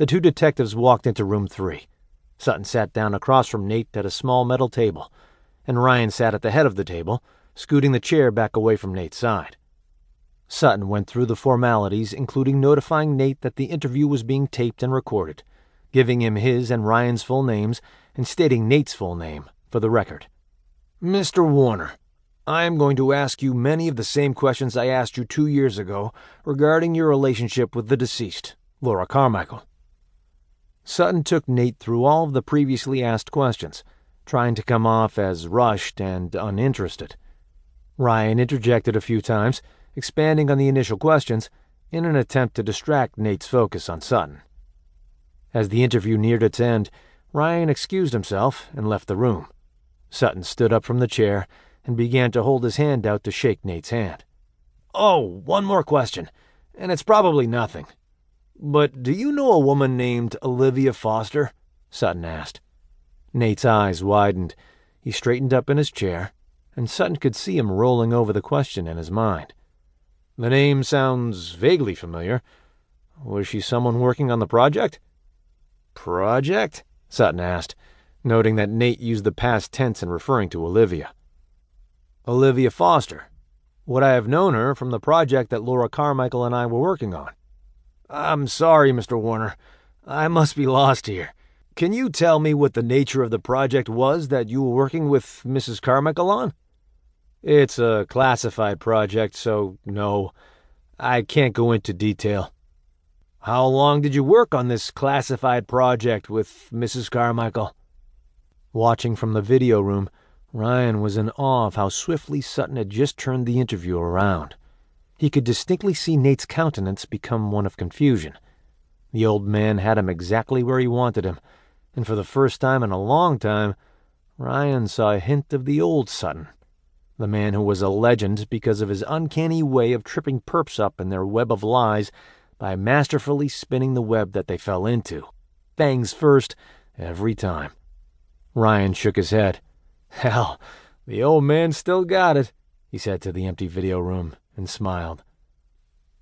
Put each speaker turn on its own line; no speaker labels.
The two detectives walked into room three. Sutton sat down across from Nate at a small metal table, and Ryan sat at the head of the table, scooting the chair back away from Nate's side. Sutton went through the formalities, including notifying Nate that the interview was being taped and recorded, giving him his and Ryan's full names, and stating Nate's full name for the record. Mr. Warner, I am going to ask you many of the same questions I asked you two years ago regarding your relationship with the deceased, Laura Carmichael. Sutton took Nate through all of the previously asked questions, trying to come off as rushed and uninterested. Ryan interjected a few times, expanding on the initial questions in an attempt to distract Nate's focus on Sutton. As the interview neared its end, Ryan excused himself and left the room. Sutton stood up from the chair and began to hold his hand out to shake Nate's hand. Oh, one more question, and it's probably nothing. But do you know a woman named Olivia Foster? Sutton asked. Nate's eyes widened. He straightened up in his chair, and Sutton could see him rolling over the question in his mind. The name sounds vaguely familiar. Was she someone working on the project? Project? Sutton asked, noting that Nate used the past tense in referring to Olivia. Olivia Foster. Would I have known her from the project that Laura Carmichael and I were working on? I'm sorry, Mr. Warner. I must be lost here. Can you tell me what the nature of the project was that you were working with Mrs. Carmichael on? It's a classified project, so no, I can't go into detail. How long did you work on this classified project with Mrs. Carmichael? Watching from the video room, Ryan was in awe of how swiftly Sutton had just turned the interview around. He could distinctly see Nate's countenance become one of confusion. The old man had him exactly where he wanted him, and for the first time in a long time, Ryan saw a hint of the old Sutton, the man who was a legend because of his uncanny way of tripping perps up in their web of lies by masterfully spinning the web that they fell into, fangs first, every time. Ryan shook his head. Hell, the old man still got it, he said to the empty video room, and smiled.